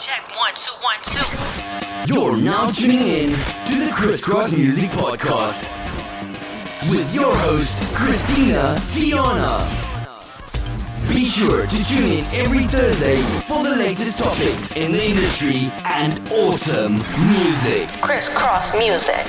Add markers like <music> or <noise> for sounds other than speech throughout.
check one, two, one, two. You're now tuning in to the Crisscross Music Podcast with your host, Christina Tiana. Be sure to tune in every Thursday for the latest topics in the industry and awesome music. Crisscross music.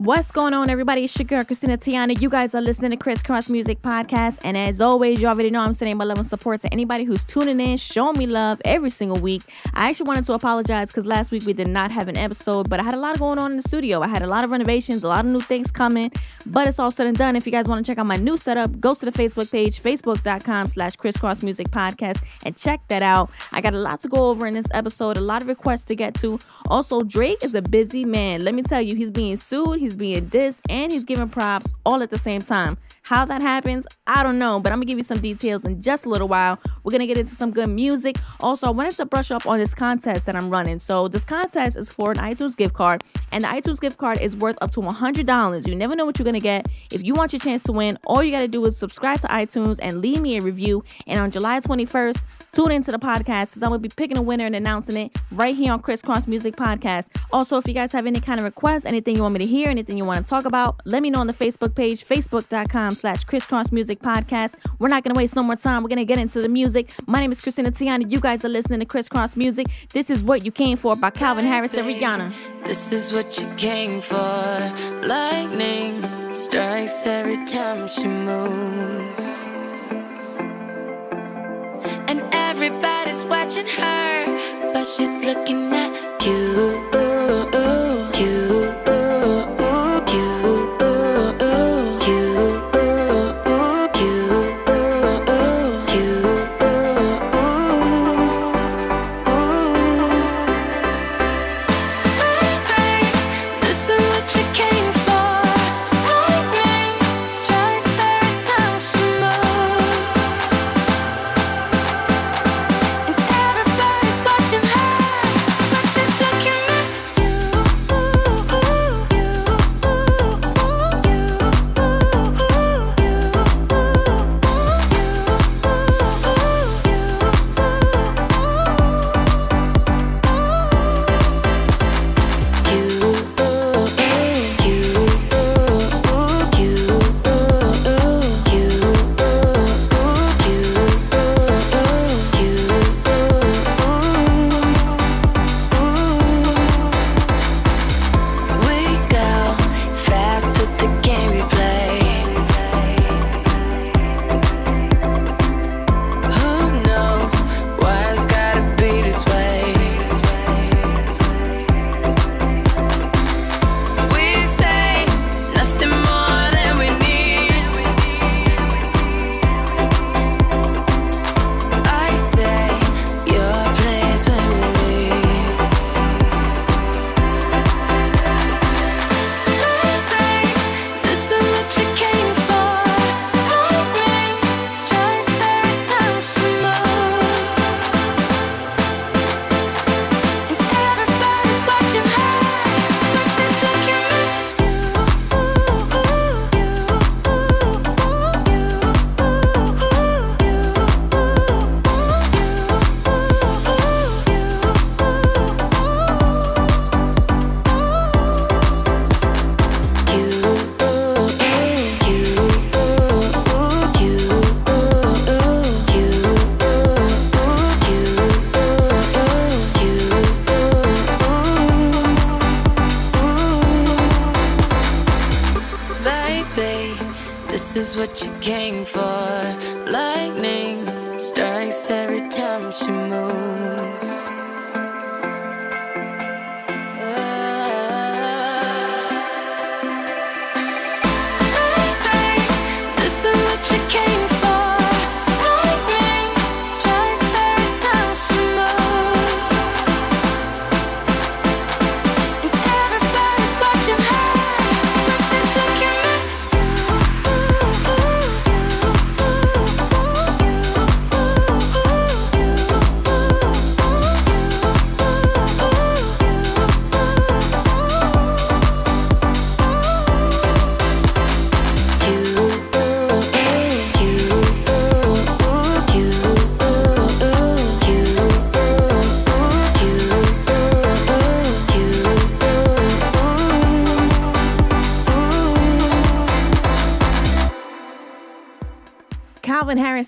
What's going on, everybody? It's your girl, Christina Tiana. You guys are listening to Crisscross Music Podcast. And as always, you already know I'm sending my love and support to anybody who's tuning in, showing me love every single week. I actually wanted to apologize because last week we did not have an episode, but I had a lot going on in the studio. I had a lot of renovations, a lot of new things coming, but it's all said and done. If you guys want to check out my new setup, go to the Facebook page, facebook.com slash crisscross music podcast, and check that out. I got a lot to go over in this episode, a lot of requests to get to. Also, Drake is a busy man. Let me tell you, he's being sued, he's being dissed, and he's giving props all at the same time. How that happens, I don't know, but I'm gonna give you some details in just a little while. We're gonna get into some good music. Also, I wanted to brush up on this contest that I'm running. So, this contest is for an iTunes gift card, and the iTunes gift card is worth up to $100. You never know what you're gonna get. If you want your chance to win, all you gotta do is subscribe to iTunes and leave me a review. And on July 21st, tune into the podcast because I'm gonna be picking a winner and announcing it right here on Crisscross Music Podcast. Also, if you guys have any kind of requests, anything you want me to hear, anything you want to talk about, let me know on the Facebook page, facebook.com slash crisscross music podcast. We're not gonna waste no more time. We're gonna get into the music. My name is Christina Tiana. You guys are listening to Crisscross Music. This is What You Came For by Calvin Harris and Rihanna. This is what you came for. Lightning strikes every time she moves. And everybody's watching her, but she's looking at you.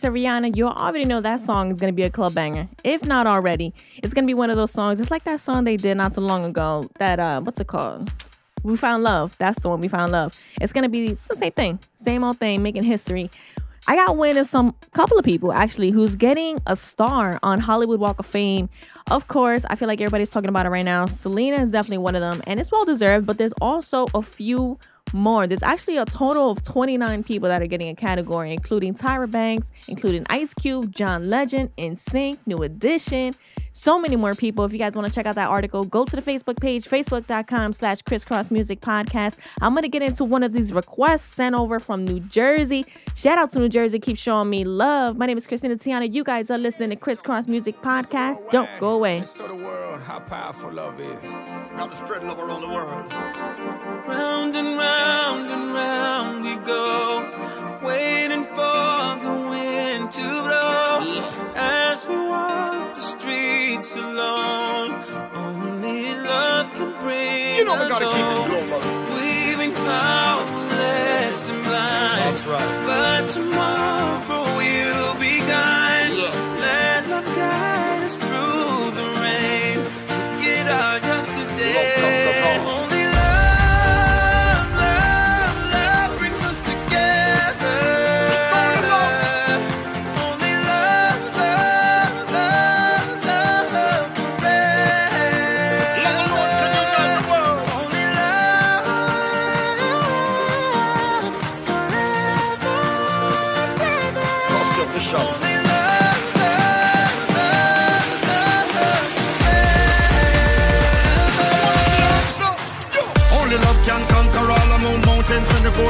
Harris Rihanna, you already know that song is gonna be a club banger. If not already, it's gonna be one of those songs. It's like that song they did not so long ago. That uh, what's it called? We found love. That's the one we found love. It's gonna be it's the same thing, same old thing, making history. I got wind of some couple of people actually who's getting a star on Hollywood Walk of Fame. Of course, I feel like everybody's talking about it right now. Selena is definitely one of them, and it's well deserved. But there's also a few more. There's actually a total of 29 people that are getting a category, including Tyra Banks, including Ice Cube, John Legend, NSYNC, New Edition, so many more people. If you guys want to check out that article, go to the Facebook page, facebook.com slash crisscross music podcast. I'm going to get into one of these requests sent over from New Jersey. Shout out to New Jersey. Keep showing me love. My name is Christina Tiana. You guys are listening to Crisscross Music Podcast. Don't go away. Show the world how powerful love is. Now love around the world. Round and round and round we go, waiting for the wind to blow. As we walk the streets alone, only love can bring You know we gotta keep it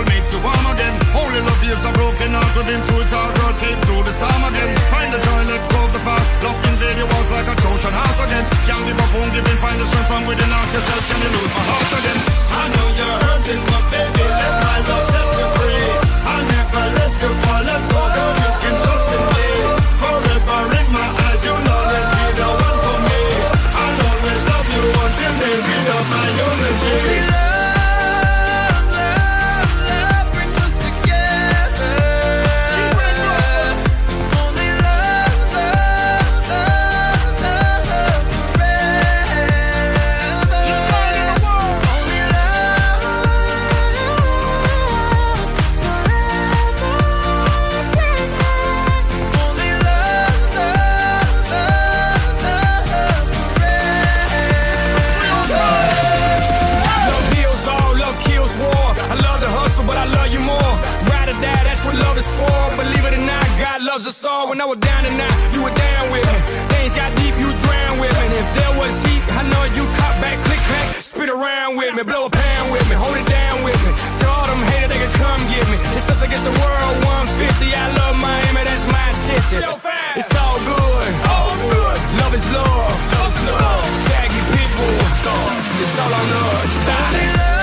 when makes you warm again. Only love heals a broken heart within through it all came through the storm again. Find the joy, let go of the past. Love invade your walls like a Trojan horse again. Can't give up, won't give in. Find the strength from within. Ask yourself, can you lose my heart again? I know you're hurting, but baby, let my love set you free. I never let you fall. Let's When I was down and out, you were down with me. Things got deep, you drowned with me. If there was heat, I know you caught back, click, clack, spin around with me, blow a pan with me, hold it down with me. Tell all them haters they can come get me. It's us against the world, 150. I love Miami, that's my city. It's all good, all good. Love is love, love is love. Shaggy people, it's all, it's all on us. Only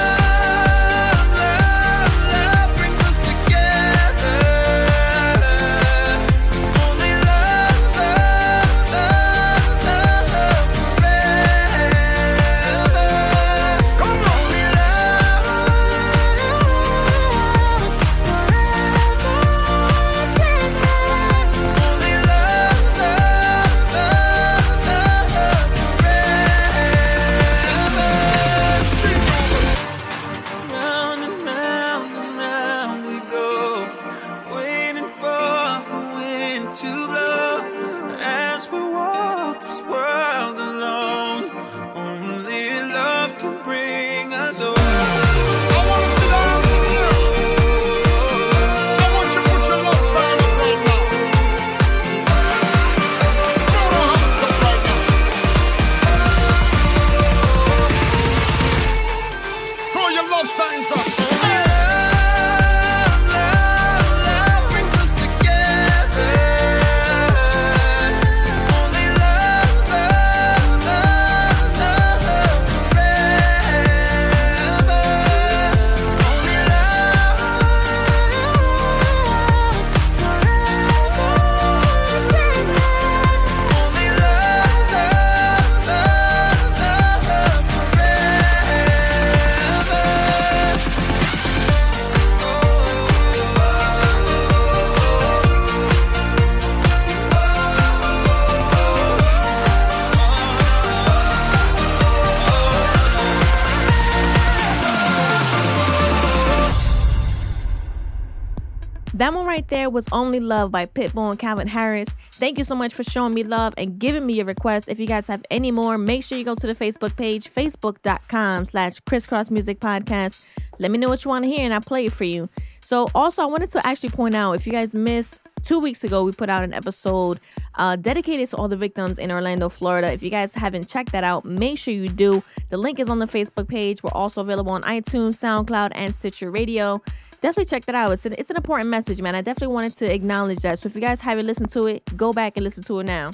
there was Only Love by Pitbull and Calvin Harris. Thank you so much for showing me love and giving me a request. If you guys have any more, make sure you go to the Facebook page, facebook.com slash crisscross music podcast. Let me know what you want to hear and I'll play it for you. So also I wanted to actually point out if you guys missed two weeks ago we put out an episode uh, dedicated to all the victims in orlando florida if you guys haven't checked that out make sure you do the link is on the facebook page we're also available on itunes soundcloud and stitcher radio definitely check that out it's an, it's an important message man i definitely wanted to acknowledge that so if you guys haven't listened to it go back and listen to it now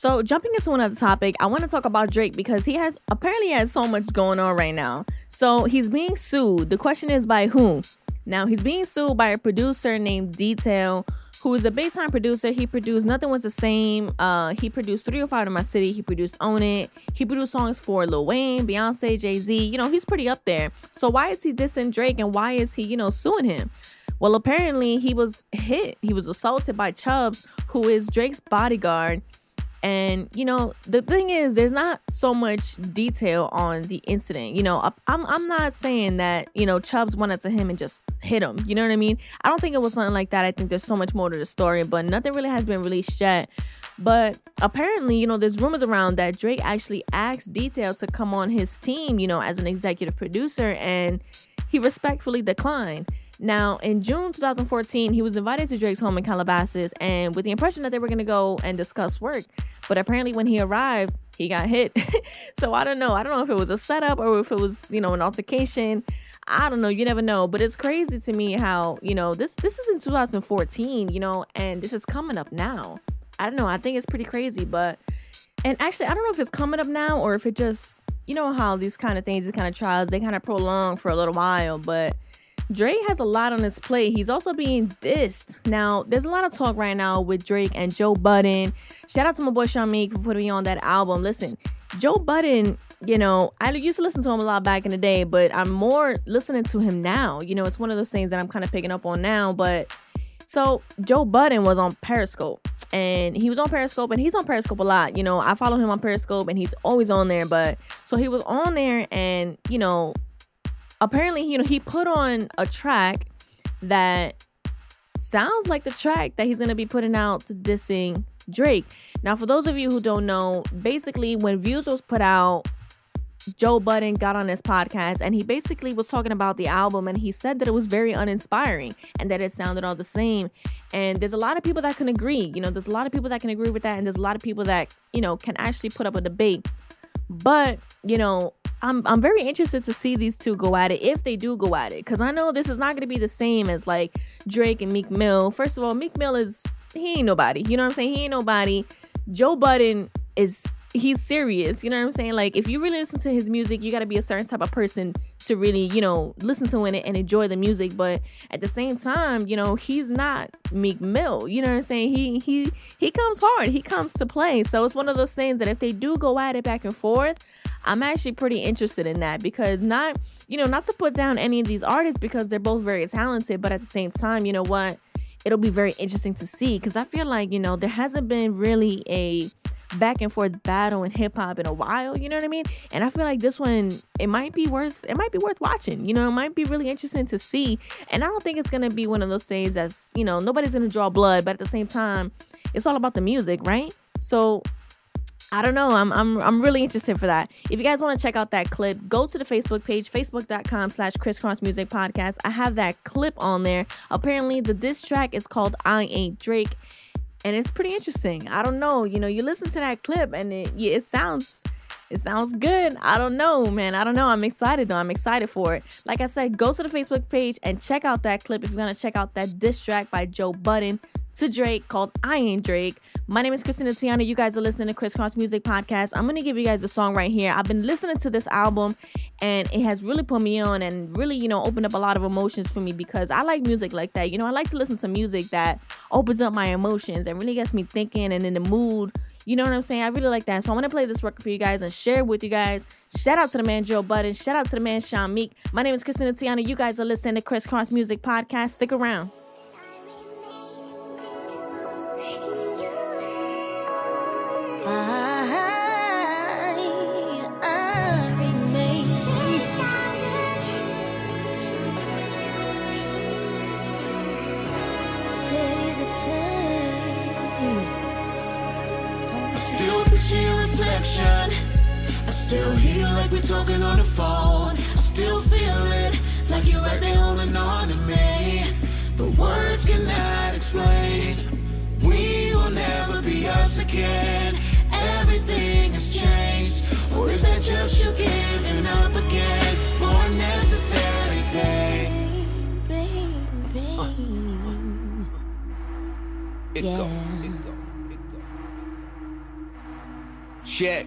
so jumping into another topic, I want to talk about Drake because he has apparently has so much going on right now. So he's being sued. The question is by whom? Now he's being sued by a producer named Detail, who is a big time producer. He produced Nothing Was the Same. Uh, he produced 305 to My City. He produced Own It. He produced songs for Lil Wayne, Beyonce, Jay Z. You know, he's pretty up there. So why is he dissing Drake and why is he, you know, suing him? Well, apparently he was hit. He was assaulted by Chubbs, who is Drake's bodyguard and you know, the thing is, there's not so much detail on the incident. You know, I'm I'm not saying that you know Chubbs went up to him and just hit him. You know what I mean? I don't think it was something like that. I think there's so much more to the story, but nothing really has been released yet. But apparently, you know, there's rumors around that Drake actually asked Detail to come on his team, you know, as an executive producer, and he respectfully declined. Now, in June 2014, he was invited to Drake's home in Calabasas and with the impression that they were going to go and discuss work. But apparently, when he arrived, he got hit. <laughs> so I don't know. I don't know if it was a setup or if it was, you know, an altercation. I don't know. You never know. But it's crazy to me how, you know, this this is in 2014, you know, and this is coming up now. I don't know. I think it's pretty crazy, but and actually, I don't know if it's coming up now or if it just, you know, how these kind of things, these kind of trials, they kind of prolong for a little while, but Drake has a lot on his plate. He's also being dissed. Now, there's a lot of talk right now with Drake and Joe Budden. Shout out to my boy Sean Meek for putting me on that album. Listen, Joe Budden, you know, I used to listen to him a lot back in the day, but I'm more listening to him now. You know, it's one of those things that I'm kind of picking up on now. But so Joe Budden was on Periscope and he was on Periscope and he's on Periscope a lot. You know, I follow him on Periscope and he's always on there. But so he was on there and, you know, apparently, you know, he put on a track that sounds like the track that he's going to be putting out to dissing Drake. Now, for those of you who don't know, basically, when Views was put out, Joe Budden got on his podcast and he basically was talking about the album and he said that it was very uninspiring and that it sounded all the same. And there's a lot of people that can agree. You know, there's a lot of people that can agree with that and there's a lot of people that, you know, can actually put up a debate. But, you know, I'm I'm very interested to see these two go at it if they do go at it because I know this is not going to be the same as like Drake and Meek Mill. First of all, Meek Mill is he ain't nobody. You know what I'm saying? He ain't nobody. Joe Budden is he's serious. You know what I'm saying? Like if you really listen to his music, you got to be a certain type of person to really, you know, listen to it and enjoy the music. But at the same time, you know, he's not Meek Mill. You know what I'm saying? He he he comes hard. He comes to play. So it's one of those things that if they do go at it back and forth, I'm actually pretty interested in that because not, you know, not to put down any of these artists because they're both very talented, but at the same time, you know what? It'll be very interesting to see because I feel like, you know, there hasn't been really a back and forth battle in hip hop in a while, you know what I mean? And I feel like this one it might be worth it might be worth watching. You know, it might be really interesting to see. And I don't think it's gonna be one of those things that's, you know, nobody's gonna draw blood, but at the same time, it's all about the music, right? So I don't know. I'm I'm I'm really interested for that. If you guys want to check out that clip, go to the Facebook page, facebook.com slash crisscross music podcast. I have that clip on there. Apparently the diss track is called I Ain't Drake. And it's pretty interesting. I don't know. You know, you listen to that clip and it it sounds it sounds good. I don't know, man. I don't know. I'm excited though. I'm excited for it. Like I said, go to the Facebook page and check out that clip if you're gonna check out that diss track by Joe Budden to Drake called I Ain't Drake. My name is Christina Tiana. You guys are listening to Crisscross Music Podcast. I'm gonna give you guys a song right here. I've been listening to this album and it has really put me on and really, you know, opened up a lot of emotions for me because I like music like that. You know, I like to listen to music that opens up my emotions and really gets me thinking and in the mood. You know what I'm saying? I really like that. So I'm gonna play this record for you guys and share it with you guys. Shout out to the man Joe Budden. Shout out to the man Sean Meek. My name is Christina Tiana. You guys are listening to Crisscross Music Podcast. Stick around. Talking on the phone. I still feel it like you're right there holding on to me. But words cannot explain. We will never be us again. Everything has changed. Or is that just you giving up again? More necessary day. It go. It go. Check.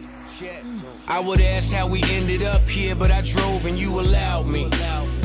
I would ask how we ended up here, but I drove and you allowed me.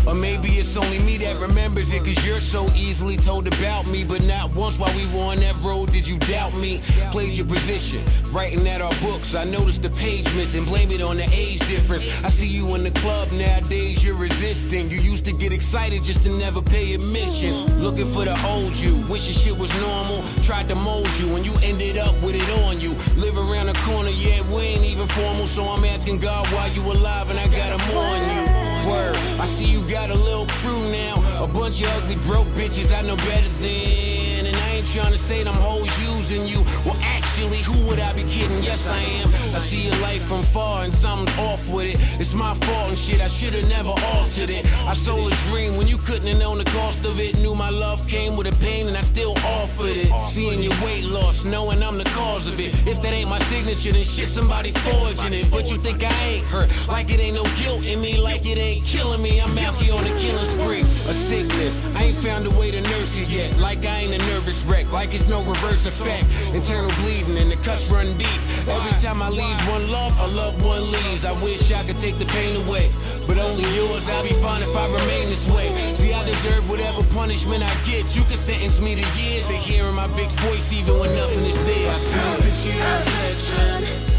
Or maybe it's only me that remembers it, cause you're so easily told about me. But not once while we were on that road did you doubt me. Played your position, writing at our books. I noticed the page missing, blame it on the age difference. I see you in the club nowadays, you're resisting. You used to get excited just to never pay admission. Looking for the old you, wishing shit was normal. Tried to mold you, and you ended up with it on you. Live around the corner, yeah, we ain't even formal. So I'm asking God why you alive, and I gotta mourn you. I see you got a little crew now. A bunch of ugly broke bitches I know better than. And I ain't trying to say them hoes using you. Well, actually, who would I be kidding? Yes, I am. I see your life from far and something's off with it. It's my fault and shit, I should've never altered it. I sold a dream when you couldn't have known the cost of it. Knew my love came with a pain and I still offered it. Seeing your weight loss, knowing I'm the cause of it. If that ain't my signature, then shit, somebody forging it. But you think I ain't hurt, like it ain't no guilt in me, like it ain't killing me. I'm out here on a killing spree. A sickness, I ain't found a way to nurse it yet. Like I ain't a nervous wreck, like it's no reverse effect. Internal bleeding and the cuts run deep. Every time I leave one love, a loved one leaves. I wish I could take the pain away, but only yours. I'll be fine if I remain this way. See, I deserve whatever punishment I get. You can sentence me to years of hearing my big voice even when nothing is there. I still picture your reflection.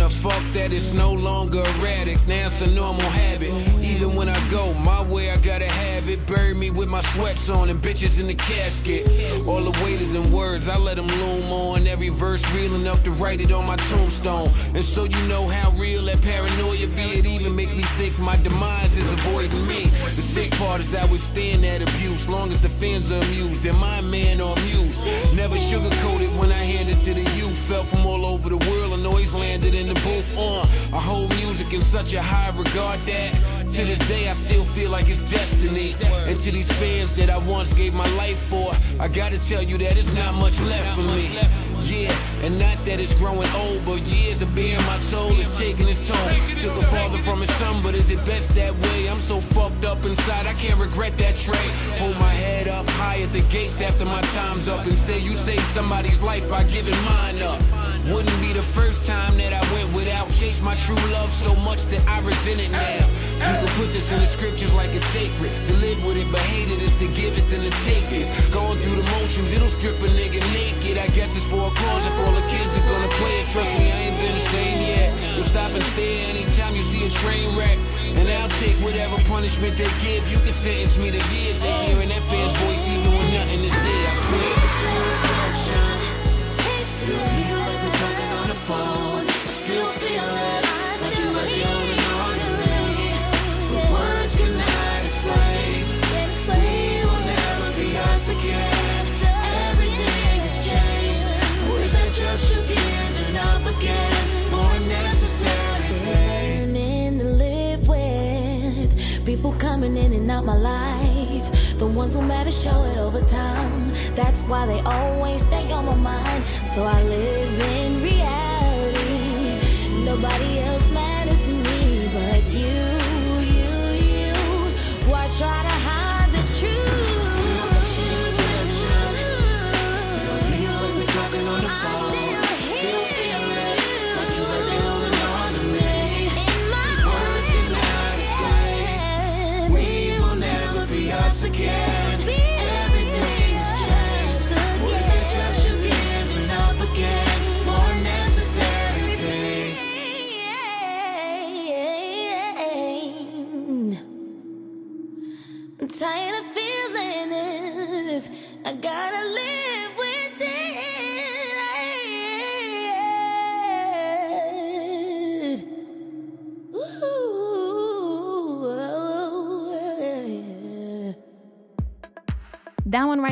A fuck that it's no longer erratic. Now it's a normal habit. Even when I go my way, I gotta have it. Bury me with my sweats on and bitches in the casket. All the waiters and words, I let them loom on. Every verse real enough to write it on my tombstone. And so you know how real that paranoia be. It even make me think my demise is avoiding me. The sick part is I withstand that abuse. Long as the fans are amused, and my man or amused. Never sugarcoat it when I hand it to the youth. Fell from all over the world and always landed in the booth. Uh, I hold music in such a high regard that to this day I still feel like it's destiny. And to these fans that I once gave my life for, I gotta tell you that it's not much left for me. Yeah, and not that it's growing old, but years of bearing my soul is taking its toll. Took a father from his son, but is it best that way? I'm so fucked up inside, I can't regret that trade. Hold my head up high at the gates after my time's up and say you saved somebody's life by giving mine up. Wouldn't be the first time that I went without. Chased my true love so much that I resent it now. You can put this in the scriptures like it's sacred. To live with it, but hate it is to give it than to take it. Going through the motions, it'll strip a nigga naked. I guess it's for a cause if all the kids are gonna play it. Trust me, I ain't been the same yet. You'll stop and stare anytime you see a train wreck. And I'll take whatever punishment they give. You can sentence me to years of hearing that fan's voice even when nothing is there. I swear. reflection. Phone. Still feel it like you're right there holding on to me. But words cannot explain. We will never be us again. Everything has changed. That just you giving up again? More necessary. live with people coming in and out my life. The ones who matter show it over time. That's why they always stay on my mind. So I live in reality. Nobody else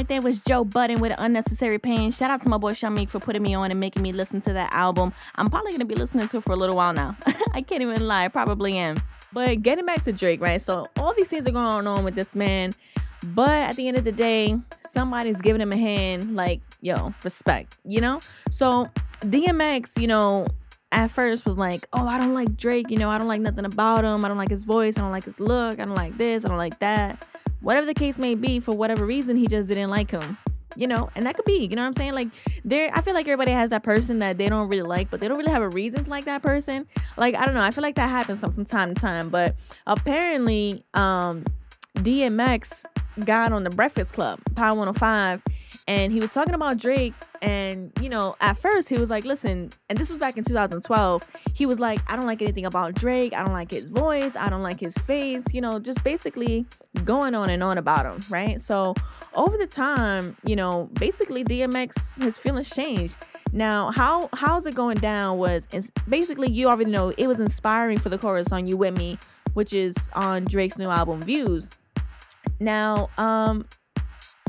right there was Joe Budden with Unnecessary Pain. Shout out to my boy Sean Meek for putting me on and making me listen to that album. I'm probably gonna be listening to it for a little while now. <laughs> I can't even lie, I probably am. But getting back to Drake, right? So all these things are going on with this man. But at the end of the day, somebody's giving him a hand, like, yo, respect, you know? So DMX, you know, at first was like, oh, I don't like Drake, you know, I don't like nothing about him. I don't like his voice. I don't like his look. I don't like this. I don't like that. Whatever the case may be, for whatever reason, he just didn't like him. You know, and that could be, you know what I'm saying? Like, there, I feel like everybody has that person that they don't really like, but they don't really have a reason to like that person. Like, I don't know. I feel like that happens from time to time, but apparently, um, DMX got on the Breakfast Club, Power 105, and he was talking about Drake. And, you know, at first he was like, listen, and this was back in 2012. He was like, I don't like anything about Drake. I don't like his voice. I don't like his face. You know, just basically going on and on about him, right? So over the time, you know, basically DMX, his feelings changed. Now, how how's it going down was it's basically you already know it was inspiring for the chorus on You With Me, which is on Drake's new album Views. Now, um,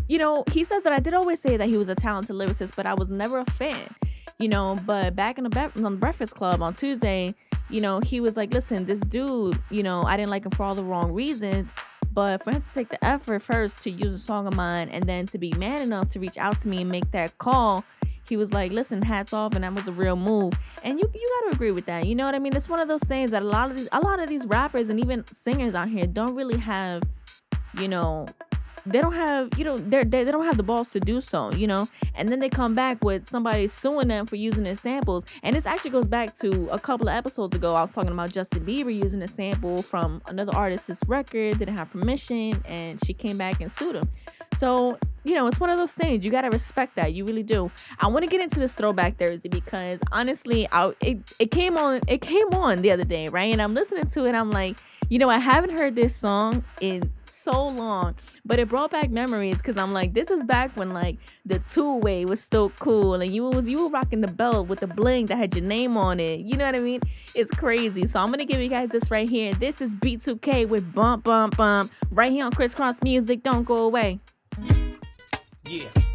you know, he says that I did always say that he was a talented lyricist, but I was never a fan. You know, but back in the be- on the Breakfast Club on Tuesday, you know, he was like, "Listen, this dude, you know, I didn't like him for all the wrong reasons, but for him to take the effort first to use a song of mine and then to be man enough to reach out to me and make that call, he was like, "Listen, hats off," and that was a real move. And you you got to agree with that. You know what I mean? It's one of those things that a lot of these a lot of these rappers and even singers out here don't really have, you know, they don't have you know they're, they they don't have the balls to do so you know? And then they come back with somebody suing them for using their samples. And this actually goes back to a couple of episodes ago i was talking about justin bieber using a sample from another artist's record didn't have permission and she came back and sued him. So you know it's one of those things you gotta respect that you really do. I want to get into this throwback thursday because honestly I, it, it came on it came on the other day right? And i'm listening to it i'm like you know, I haven't heard this song in so long, but it brought back memories because I'm like, this is back when like the two way was still cool and you was you were rocking the belt with the bling that had your name on it. You know what I mean? It's crazy. So I'm gonna give you guys this right here. This is B2K with Bump Bump Bump right here on Crisscross Music. Don't go away. Yeah.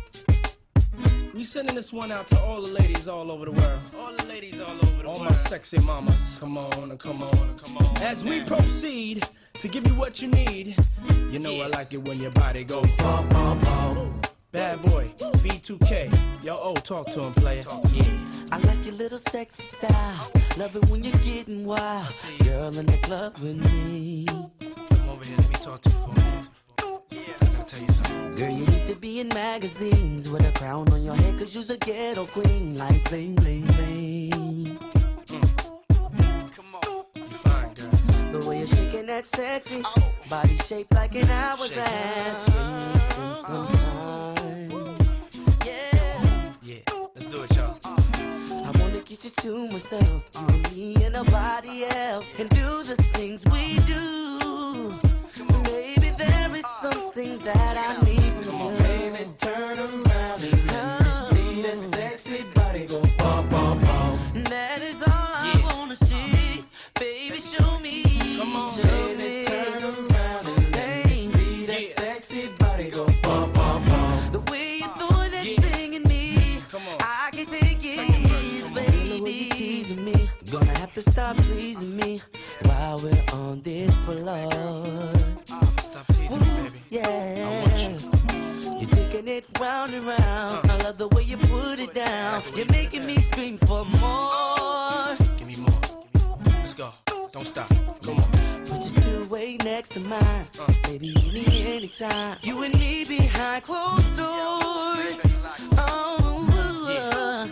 We sending this one out to all the ladies all over the world. All the ladies all over the all world. All my sexy mamas. Come on, and come on, and come on. As we proceed to give you what you need, you know I like it when your body go bump, bump, bump. Bad boy, B2K. Yo, oh, talk to him, player. Yeah. I like your little sexy style. Love it when you're getting wild. Girl in the club with me. Come over here, let me talk to you for a minute. I gotta tell you something. Girl, you need to be in magazines with a crown on your head, cause you's a ghetto queen, like bling, bling, bling. Come on. You fine, girl. The way you're shaking that sexy body shaped like an hourglass. Spend? Yeah. Yeah, let's do it, y'all. I wanna get you to myself, you and me and nobody else, and do the things we do. Baby, there is something that I need from you. Baby, turn around and let me see that sexy body go bump, bump, bump. That is all I wanna see. Baby, show me. Come on, show Baby, me. turn around and let me see that sexy body go bump, bump, bump. The way you're throwing that thing in me, Come on. I can take Second verse, it, come on. baby. The way you teasing me, gonna have to stop pleasing me while we're on this floor. Round and round. I love the way you put it down. You're making me scream for more. Give me more. Let's go. Don't stop. Come on. Put your two way next to mine. Uh. Baby, you need me anytime. You and me behind closed doors. Oh,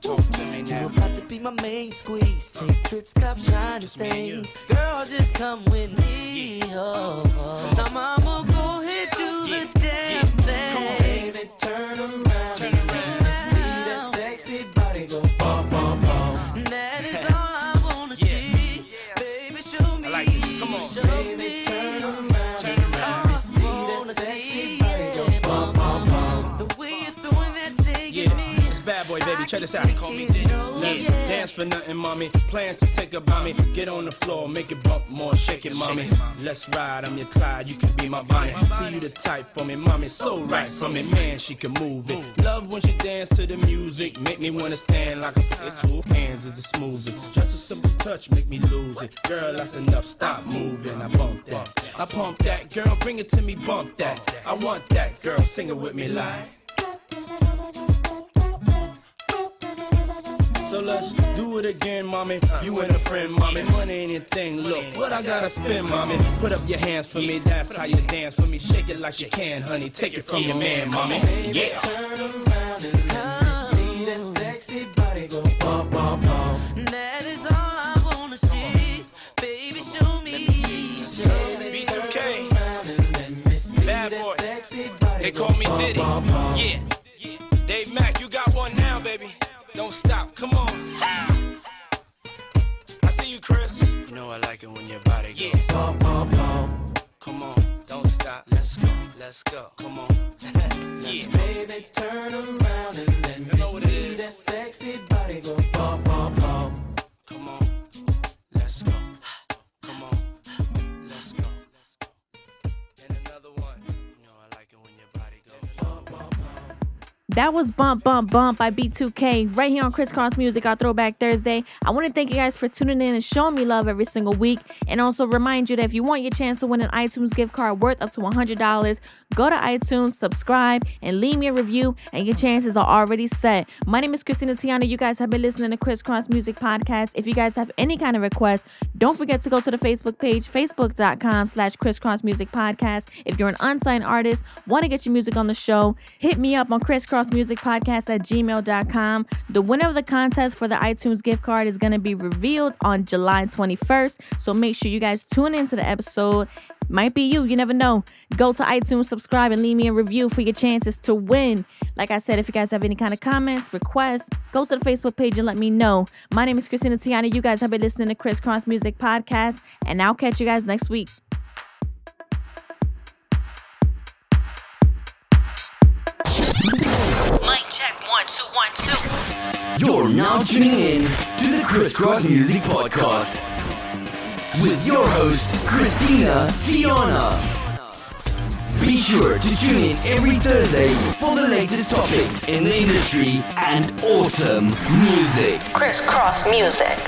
Talk to me now. you're about to be my main squeeze. Take trips, cop shiny Just me and you. things. Girl, just come with me. Oh, oh. Now, mama, turn around Check this out. Call me. Let's dance for nothing, mommy. Plans to take a mommy. Get on the floor, make it bump more, shake it, mommy. Let's ride, I'm your Clyde, you can be my Bonnie. See you the type for me, mommy. So right for me, man, she can move it. Love when she dance to the music, make me wanna stand like a two hands is the smoothest. Just a simple touch, make me lose it. Girl, that's enough, stop moving. I bump that, I pump that. Girl, bring it to me, bump that. I want that, girl, sing it with me like. So let's do it again, mommy. You and a friend, mommy. Money ain't thing. Look, what I gotta spend, mommy. Put up your hands for me. That's how you dance for me. Shake it like you can, honey. Take it from your man, mommy. Yeah. Turn around and let me see that sexy body go bump, bump, bump. Don't stop. Come on. I see you, Chris. You know I like it when your body goes. Yeah. Bump, bump, bump. Come on. Don't stop. Let's go. Let's go. Come on. <laughs> Let's yeah. baby turn around and let me know see that sexy body go bump, bump, bump. Come on. That was Bump Bump Bump by B2K right here on Crisscross Music, our Throwback Thursday. I want to thank you guys for tuning in and showing me love every single week. And also remind you that if you want your chance to win an iTunes gift card worth up to $100, go to iTunes, subscribe, and leave me a review, and your chances are already set. My name is Christina Tiana. You guys have been listening to Crisscross Music Podcast. If you guys have any kind of requests, don't forget to go to the Facebook page, facebook.com slash crisscross music podcast. If you're an unsigned artist, want to get your music on the show, hit me up on crisscrossmusicpodcast at gmail.com. The winner of the contest for the iTunes gift card is going to be revealed on July 21st. So make sure you guys tune into the episode. Might be you, you never know. Go to iTunes, subscribe, and leave me a review for your chances to win. Like I said, if you guys have any kind of comments, requests, go to the Facebook page and let me know. My name is Christina Tiana. You guys have been listening to Crisscross Music Podcast, and I'll catch you guys next week. Mic check one two one two. You're now tuning in to the Crisscross Music Podcast with your host, Christina Tiana. Be sure to tune in every Thursday for the latest topics in the industry and awesome music. Crisscross music.